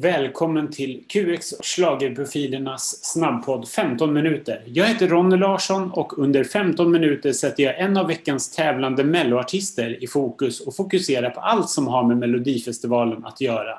välkommen till QX Schlagerprofilernas snabbpodd 15 minuter. Jag heter Ronny Larsson och under 15 minuter sätter jag en av veckans tävlande melloartister i fokus och fokuserar på allt som har med Melodifestivalen att göra.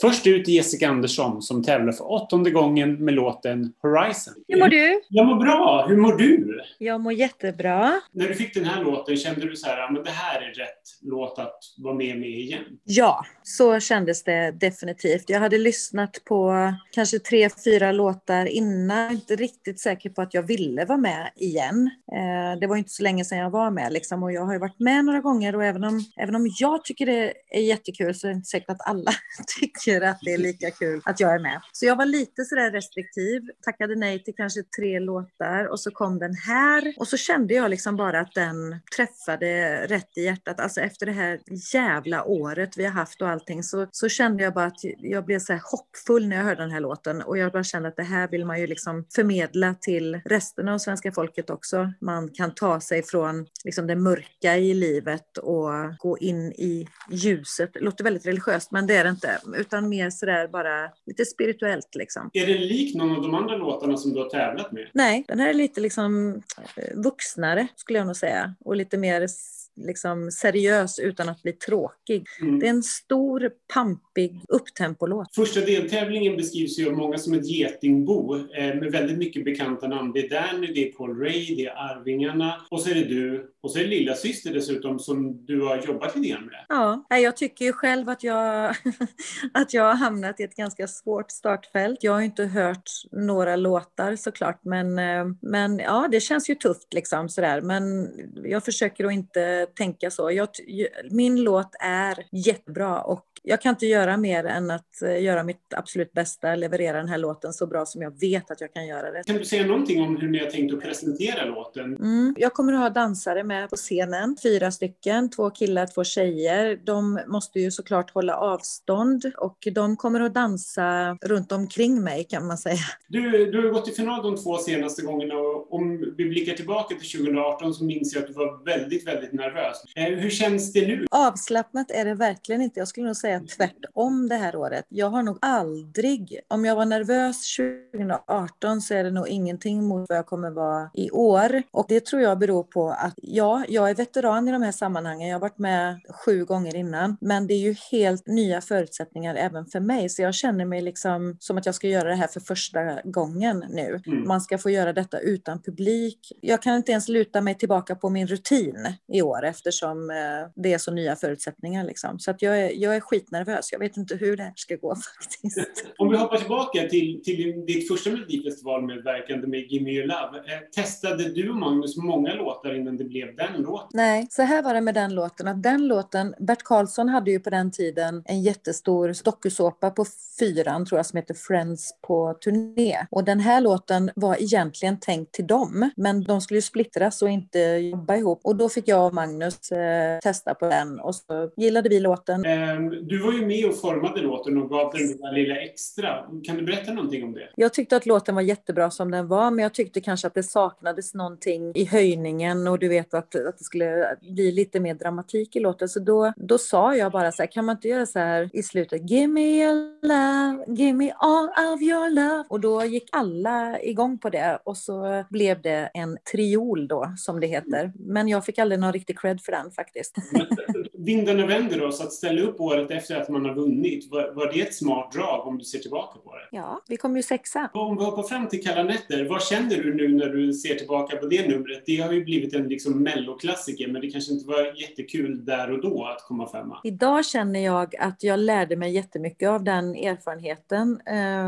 Först ut är Jessica Andersson som tävlar för åttonde gången med låten Horizon. Hur mår du? Jag mår bra. Hur mår du? Jag mår jättebra. När du fick den här låten, kände du så här, men det här är rätt låt att vara med med igen? Ja, så kändes det definitivt. Jag hade lyssnat på kanske tre, fyra låtar innan. Inte riktigt säker på att jag ville vara med igen. Eh, det var inte så länge sedan jag var med liksom, och jag har ju varit med några gånger och även om, även om jag tycker det är jättekul så är det inte säkert att alla tycker att det är lika kul att jag är med. Så jag var lite sådär restriktiv, tackade nej till kanske tre låtar och så kom den här och så kände jag liksom bara att den träffade rätt i hjärtat. Alltså efter det här jävla året vi har haft och allting så, så kände jag bara att jag blev så här hoppfull när jag hörde den här låten och jag bara kände att det här vill man ju liksom förmedla till resten av svenska folket också. Man kan ta sig från liksom det mörka i livet och gå in i ljuset. Det låter väldigt religiöst men det är det inte utan mer sådär bara lite spirituellt liksom. Är det lik någon av de andra låtarna som du har tävlat med? Nej, den här är lite liksom eh, vuxnare skulle jag nog säga och lite mer liksom seriös utan att bli tråkig. Mm. Det är en stor, pampig upptempolåt. Första deltävlingen beskrivs ju av många som ett getingbo eh, med väldigt mycket bekanta namn. Det är Danny, det är Paul Ray, det är Arvingarna och så är det du och så är det lilla syster dessutom som du har jobbat lite grann med. Ja, jag tycker ju själv att jag, att jag har hamnat i ett ganska svårt startfält. Jag har inte hört några låtar såklart, men, eh, men ja, det känns ju tufft liksom sådär. Men jag försöker att inte tänka så. Jag, min låt är jättebra och jag kan inte göra mer än att eh, göra mitt absolut bästa, leverera den här låten så bra som jag vet att jag kan göra det. Kan du säga någonting om hur ni har tänkt att presentera låten? Mm, jag kommer att ha dansare med på scenen, fyra stycken, två killar, två tjejer. De måste ju såklart hålla avstånd och de kommer att dansa runt omkring mig kan man säga. Du, du har gått i final de två senaste gångerna och om vi blickar tillbaka till 2018 så minns jag att du var väldigt, väldigt nervös. Eh, hur känns det nu? Avslappnat är det verkligen inte. Jag skulle nog säga tvärtom det här året. Jag har nog aldrig, om jag var nervös 2018 så är det nog ingenting mot vad jag kommer vara i år. Och det tror jag beror på att ja, jag är veteran i de här sammanhangen. Jag har varit med sju gånger innan, men det är ju helt nya förutsättningar även för mig. Så jag känner mig liksom som att jag ska göra det här för första gången nu. Mm. Man ska få göra detta utan publik. Jag kan inte ens luta mig tillbaka på min rutin i år eftersom eh, det är så nya förutsättningar liksom. Så att jag är, jag är skitnervös. Jag vet inte hur det här ska gå faktiskt. Om vi hoppar tillbaka till, till ditt första Melodifestivalmedverkande med Gimme Your Love. Eh, testade du och Magnus många låtar innan det blev den låten? Nej, så här var det med den låten. Att den låten, Bert Karlsson hade ju på den tiden en jättestor dokusåpa på fyran, tror jag, som heter Friends på turné. Och den här låten var egentligen tänkt till dem, men de skulle ju splittras och inte jobba ihop. Och då fick jag och Magnus eh, testa på den och så gillade vi låten. Um, du var ju med och formade låten och gav den där lilla extra. Kan du berätta någonting om det? Jag tyckte att låten var jättebra som den var, men jag tyckte kanske att det saknades någonting i höjningen och du vet att, att det skulle bli lite mer dramatik i låten. Så då, då sa jag bara så här, kan man inte göra så här i slutet? Give me your love, give me all of your love. Och då gick alla igång på det och så blev det en triol då, som det heter. Men jag fick aldrig någon riktig cred för den faktiskt. Vindarna vänder oss, att ställa upp året efter att man har vunnit, var, var, det ett smart drag om du ser tillbaka på det? Ja, vi kom ju sexa. Om vi hoppar fram till Kalla nätter, vad känner du nu när du ser tillbaka på det numret? Det har ju blivit en liksom melloklassiker, men det kanske inte var jättekul där och då att komma femma. Idag känner jag att jag lärde mig jättemycket av den erfarenheten.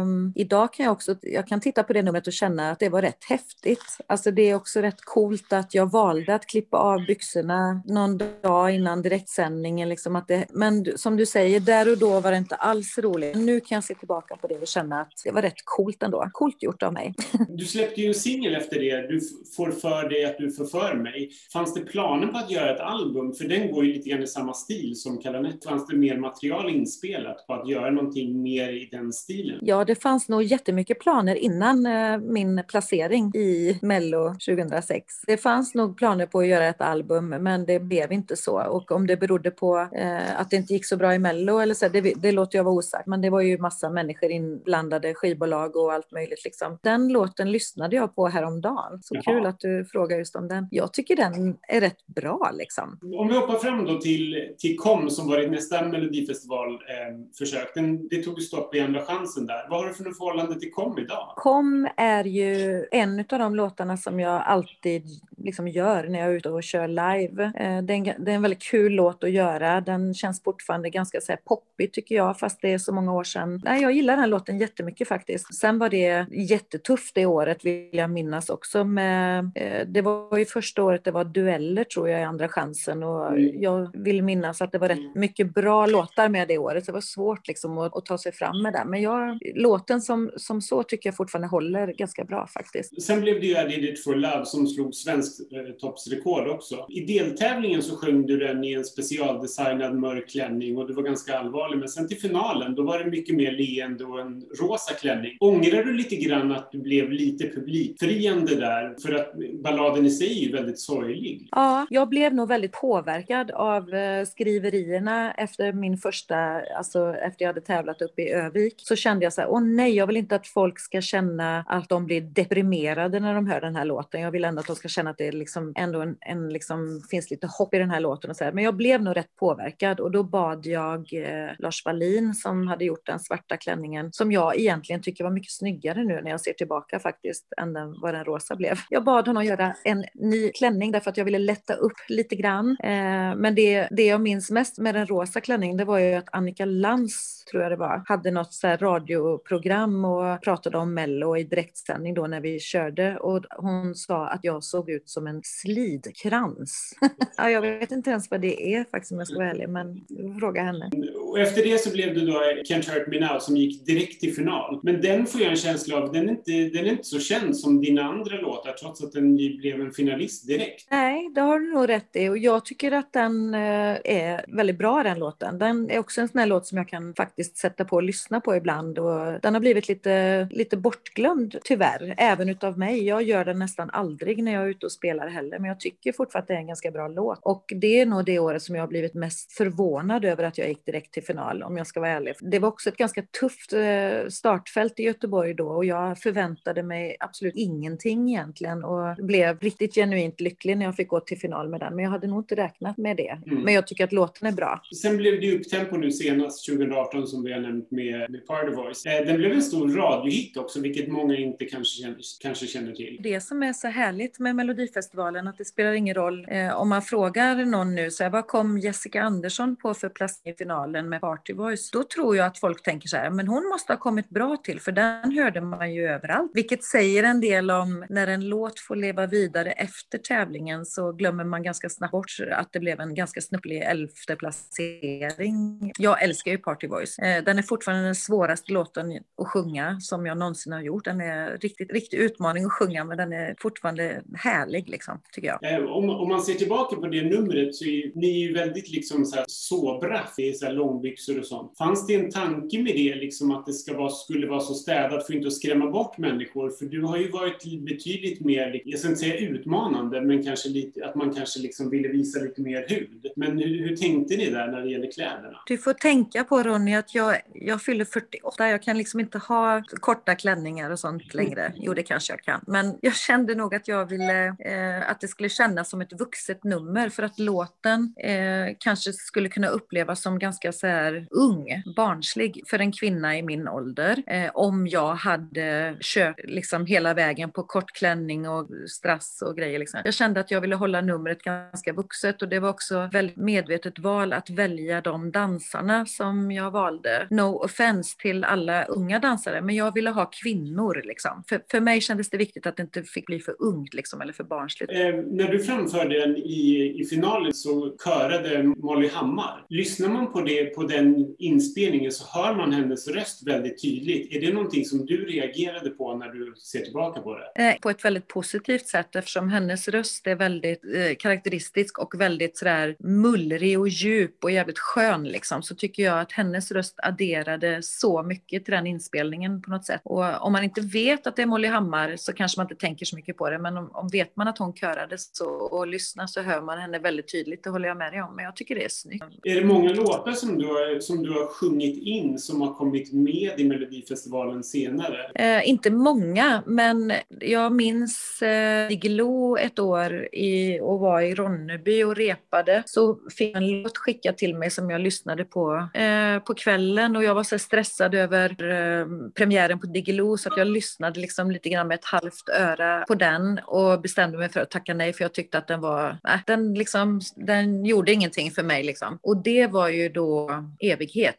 Um, idag kan jag också, jag kan titta på det numret och känna att det var rätt häftigt. Alltså det är också rätt coolt att jag valde att klippa av byxorna någon dag innan direktsändningen. Liksom att det, men som du säger, där och då var det inte alls roligt. Nu kan jag se tillbaka på det och känna att det var rätt coolt ändå. Coolt gjort av mig. Du släppte ju en singel efter det, Du får för dig att du förför mig. Fanns det planer på att göra ett album? För den går ju lite grann i samma stil som Kalanett. Fanns det mer material inspelat på att göra någonting mer i den stilen? Ja, det fanns nog jättemycket planer innan eh, min placering i Mello 2006. Det fanns nog planer på att göra ett album, men det blev inte så. Och om det berodde på eh, att det inte gick så bra i Mello eller så, det, det låter jag vara osagt. Men det var ju massa människor inblandade, skivbolag och allt möjligt liksom. Den låten lyssnade jag på häromdagen. Så Jaha. kul att du frågar just om den. Jag tycker den är rätt bra liksom. Om vi hoppar fram då till, till KOM som var ditt nästa melodifestivalförsök. Eh, det tog stopp i Andra chansen där. Vad har du för förhållande till KOM idag? KOM är ju en av de låtarna som jag alltid liksom gör när jag är ute och kör live. Eh, det är, en, det är en väldigt kul låt att göra. Den känns fortfarande ganska så här, poppig tycker jag, fast det är så många år sedan. Nej, jag gillar den låten jättemycket faktiskt. Sen var det jättetufft det året vill jag minnas också. Med, eh, det var ju första året det var dueller tror jag i Andra chansen och mm. jag vill minnas att det var rätt mm. mycket bra låtar med det året. Det var svårt liksom att, att ta sig fram med det. Men jag, låten som, som så tycker jag fortfarande håller ganska bra faktiskt. Sen blev det ju I did it for love som slog svensk eh, toppsrekord också. I deltävlingen så sjöng du den i en specialdesignad mörk klänning och du var ganska allvarlig. Men sen till finalen, då var det mycket mer leende och en rosa klänning. Ångrar du lite grann att du blev lite publikfriande där? För att balladen i sig är ju väldigt sorglig. Ja, jag blev nog väldigt påverkad av eh, skriverierna efter min första, alltså efter jag hade tävlat uppe i Övik. Så kände jag så här, åh nej, jag vill inte att folk ska känna att de blir deprimerade när de hör den här låten. Jag vill ändå att de ska känna att det liksom ändå en, en liksom, finns lite hopp i den här låten. Och så här. Men jag blev nog rätt påverkad och då bad jag eh, Lars Wallin som hade gjort den svarta klänningen, som jag egentligen tycker var mycket snyggare nu när jag ser tillbaka faktiskt, än den, vad den rosa blev. Jag bad honom göra en ny klänning därför att jag ville lätta upp lite grann. Eh, men det, det jag minns mest med den rosa klänningen, det var ju att Annika Lantz, tror jag det var, hade något så radioprogram och pratade om Mello i direktsändning då när vi körde och hon sa att jag såg ut som en slidkrans ja, jag vet inte ens vad det är faktiskt om jag ska vara ärlig, men fråga henne. Och efter det så blev det då Can't Hurt Me Now som gick direkt till final. Men den får jag en känsla av, den är inte, den är inte så känd som dina andra låtar trots att den blev en finalist direkt. Nej, det har du nog rätt i och jag tycker att den eh, är väldigt bra den låten. Den är också en sån här låt som jag kan faktiskt sätta på och lyssna på ibland och den har blivit lite, lite bortglömd tyvärr, även utav mig. Jag gör den nästan aldrig när jag är ute och spelar heller, men jag tycker fortfarande att det är en ganska bra låt. Och det är nog det året som jag har blivit mest förvånad över att jag gick direkt till final, om jag ska vara ärlig. Det var också ett ganska tufft eh, startfält i Göteborg då och jag förväntade mig absolut ingenting egentligen och blev riktigt genuint lycklig när jag fick gå till final med den. Men jag hade nog inte räknat med det. Mm. Men jag tycker att låten är bra. Sen blev det upptempo nu senast 2018 som vi har nämnt med, med Party Voice. Eh, den blev en stor radiohit också, vilket många inte kanske känner, kanske känner till. Det som är så härligt med Melodifestivalen, att det spelar ingen roll eh, om man frågar någon nu, så här, vad kom Jessica Andersson på för plats i finalen med Party Voice? Då tror jag att folk tänker så här, men hon måste ha kommit bra till, för den hörde man ju överallt. Vilket säger en del om när en låt får leva vidare efter tävlingen så glömmer man ganska snabbt bort att det blev en ganska snupplig elfte placering. Jag älskar ju Party Voice. Eh, den är fortfarande den svåraste låten att sjunga som jag någonsin har gjort. Den är riktigt, riktig utmaning att sjunga, men den är fortfarande härlig, liksom, tycker jag. Eh, om, om man ser tillbaka på det numret så är ni ju väldigt liksom så här sobra, är så här långbyxor och sånt. Fanns det en tanke med det, liksom att det ska vara, skulle vara så städat för inte att skrämma bort människor? För du har ju varit betydligt mer, jag ska inte säga utmanande, men kanske lite, att man kanske liksom ville visa lite mer hud. Men hur, hur tänkte ni där när det gäller kläderna? Du får tänka på Ronny att jag, jag fyller 48. Jag kan liksom inte ha korta klänningar och sånt längre. Jo, det kanske jag kan. Men jag kände nog att jag ville eh, att det skulle kännas som ett vuxet nummer för att låten eh, kanske skulle kunna upplevas som ganska så här ung, barnslig för en kvinna i min ålder. Eh, om jag hade kört liksom hela vägen på kort klänning och strass och grejer. Liksom. Jag kände att jag ville hålla numret ganska vuxet och det var också väldigt medvetet val att välja de dansarna som jag valde. No offense till alla unga dansare, men jag ville ha kvinnor. Liksom. För, för mig kändes det viktigt att det inte fick bli för ungt liksom, eller för barnsligt. Eh, när du framförde den i, i finalen så körade Molly Hammar. Lyssnar man på det på den inspelningen så hör man hennes röst väldigt tydligt. Är det någonting som du reagerade på när du ser tillbaka på det? Eh, på ett väldigt positivt sätt eftersom hennes röst är väldigt eh, karaktäristisk och väldigt sådär mullrig och djup och jävligt skön liksom. Så tycker jag att hennes röst adderade så mycket till den inspelningen på något sätt. Och om man inte vet att det är Molly Hammar så kanske man inte tänker så mycket på det. Men om, om vet man att hon körade så, och lyssnar så hör man henne väldigt tydligt. Det håller jag med dig om. Men jag tycker det är snyggt. Är det många låtar som du har, som du har sjungit in som har kommit med i Melodifestivalen senare? Eh, inte många, men jag minns eh, Diggiloo ett år i, och var i Ronneby och repade. Så fick jag en låt skickad till mig som jag lyssnade på eh, på kvällen och jag var så stressad över eh, premiären på Diggiloo så att jag lyssnade liksom lite grann med ett halvt öra på den och bestämde mig för att tacka nej för jag tyckte att den var, äh, den liksom, den gjorde ingenting för mig liksom. Och det var ju då evighet.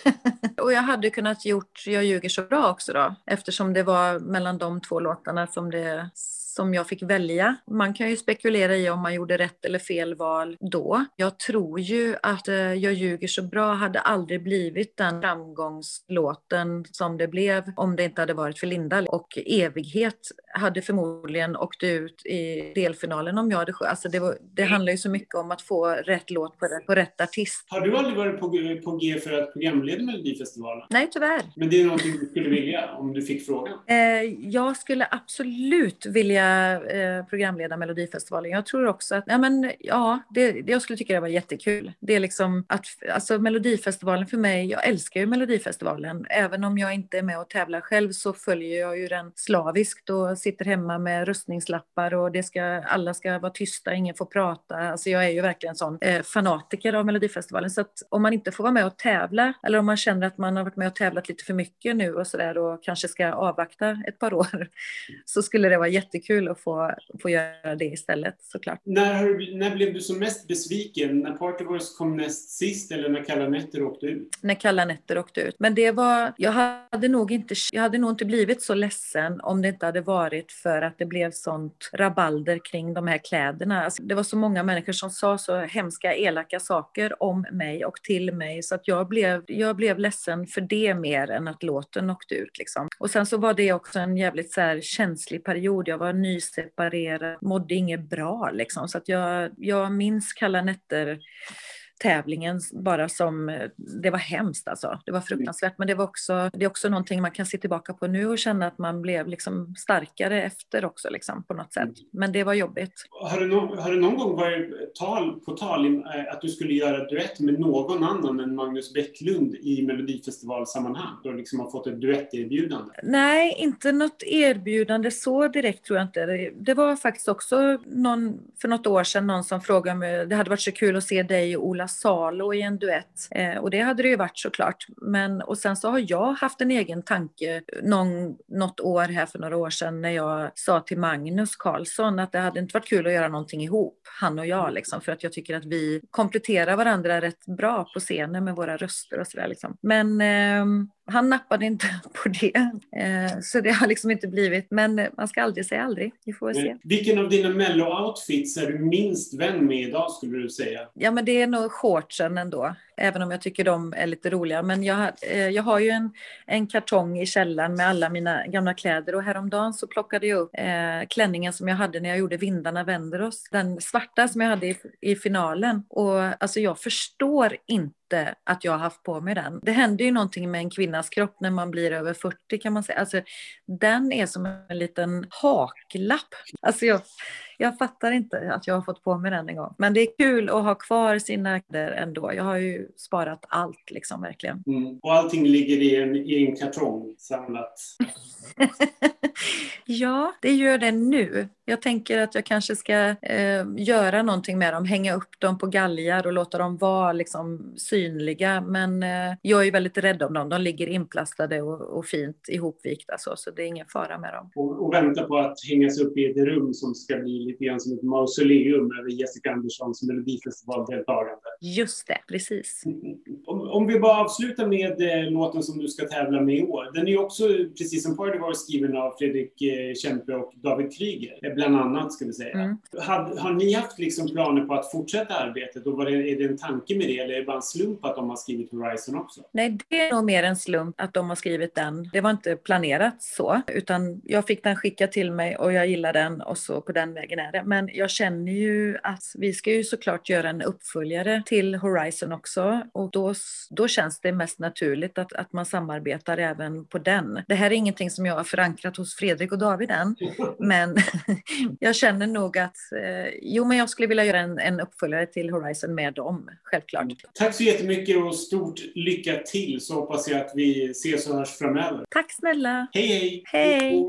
och jag hade kunnat gjort Jag ljuger så bra också då eftersom det var mellan de två låtarna som det som jag fick välja. Man kan ju spekulera i om man gjorde rätt eller fel val då. Jag tror ju att eh, Jag ljuger så bra hade aldrig blivit den framgångslåten som det blev om det inte hade varit för Linda. Och Evighet hade förmodligen åkt ut i delfinalen om jag hade alltså det, var, det handlar ju så mycket om att få rätt låt på rätt, på rätt artist. Har du aldrig varit på, på G för att programleda Melodifestivalen? Nej, tyvärr. Men det är någonting du skulle vilja om du fick frågan? Eh, jag skulle absolut vilja eh, programleda Melodifestivalen. Jag tror också att, ja men ja, det, det, jag skulle tycka det var jättekul. Det är liksom att, alltså Melodifestivalen för mig, jag älskar ju Melodifestivalen. Även om jag inte är med och tävlar själv så följer jag ju den slaviskt och sitter hemma med röstningslappar och det ska, alla ska vara tysta, ingen får prata. Alltså jag är ju verkligen sån eh, fanatiker av Melodifestivalen. Så att om man inte får vara med och tävla eller om man känner att man har varit med och tävlat lite för mycket nu och sådär och kanske ska avvakta ett par år så skulle det vara jättekul att få, få göra det istället såklart. När, när blev du som mest besviken? När Partyboys kom näst sist eller när Kalla nätter åkte ut? När Kalla nätter åkte ut. Men det var, jag hade nog inte, jag hade nog inte blivit så ledsen om det inte hade varit för att det blev sånt rabalder kring de här kläderna. Alltså, det var så många människor som sa så hemska, elaka saker om mig och till mig så att jag blev, jag blev ledsen för det mer än att låten åkte ut. Liksom. Och sen så var det också en jävligt så här, känslig period. Jag var nyseparerad, mådde inget bra liksom. Så att jag, jag minns kalla nätter tävlingen bara som, det var hemskt alltså. Det var fruktansvärt men det var också, det är också någonting man kan se tillbaka på nu och känna att man blev liksom starkare efter också liksom på något sätt. Mm. Men det var jobbigt. Har det, no har det någon gång varit tal, på tal eh, att du skulle göra duett med någon annan än Magnus Bäcklund i Melodifestivalsammanhang? Du liksom har fått ett duetterbjudande? Nej, inte något erbjudande så direkt tror jag inte. Det, det var faktiskt också någon, för något år sedan någon som frågade mig, det hade varit så kul att se dig och Ola Salo i en duett. Eh, och det hade det ju varit såklart. Men, och sen så har jag haft en egen tanke någon, något år här för några år sedan när jag sa till Magnus Karlsson att det hade inte varit kul att göra någonting ihop, han och jag, liksom, för att jag tycker att vi kompletterar varandra rätt bra på scenen med våra röster och sådär. Liksom. Men eh, han nappade inte på det. Eh, så det har liksom inte blivit, men man ska aldrig säga aldrig. Vi får se. Vilken av dina mello-outfits är du minst vän med idag skulle du säga? Ja, men det är nog shortsen ändå även om jag tycker de är lite roliga. Men jag, eh, jag har ju en, en kartong i källaren med alla mina gamla kläder och häromdagen så plockade jag upp eh, klänningen som jag hade när jag gjorde Vindarna vänder oss. Den svarta som jag hade i, i finalen. Och alltså jag förstår inte att jag har haft på mig den. Det händer ju någonting med en kvinnas kropp när man blir över 40 kan man säga. Alltså, den är som en liten haklapp. Alltså jag, jag fattar inte att jag har fått på mig den en gång. Men det är kul att ha kvar sina kläder ändå. Jag har ju sparat allt liksom verkligen. Mm. Och allting ligger i en, i en kartong samlat? ja, det gör det nu. Jag tänker att jag kanske ska eh, göra någonting med dem, hänga upp dem på galgar och låta dem vara liksom, synliga. Men eh, jag är väldigt rädd om dem. De ligger inplastade och, och fint ihopvikta så, så det är ingen fara med dem. Och, och vänta på att hängas upp i ett rum som ska bli lite grann som ett mausoleum över Jessica Anderssons Melodifestivaldeltagande. Just det, precis. Om, om vi bara avslutar med eh, låten som du ska tävla med i år. Den är också, precis som Party varit skriven av Fredrik eh, Kempe och David Kryger, eh, bland annat ska vi säga. Mm. Har, har ni haft liksom planer på att fortsätta arbetet och var det, är det en tanke med det eller är det bara en slump att de har skrivit Horizon också? Nej, det är nog mer en slump att de har skrivit den. Det var inte planerat så, utan jag fick den skickad till mig och jag gillar den och så på den vägen är det. Men jag känner ju att vi ska ju såklart göra en uppföljare till Horizon också och då, då känns det mest naturligt att, att man samarbetar även på den. Det här är ingenting som jag har förankrat hos Fredrik och David än, men jag känner nog att eh, jo, men jag skulle vilja göra en, en uppföljare till Horizon med dem, självklart. Tack så jättemycket och stort lycka till så hoppas jag att vi ses och hörs framöver. Tack snälla. Hej hej! Hej!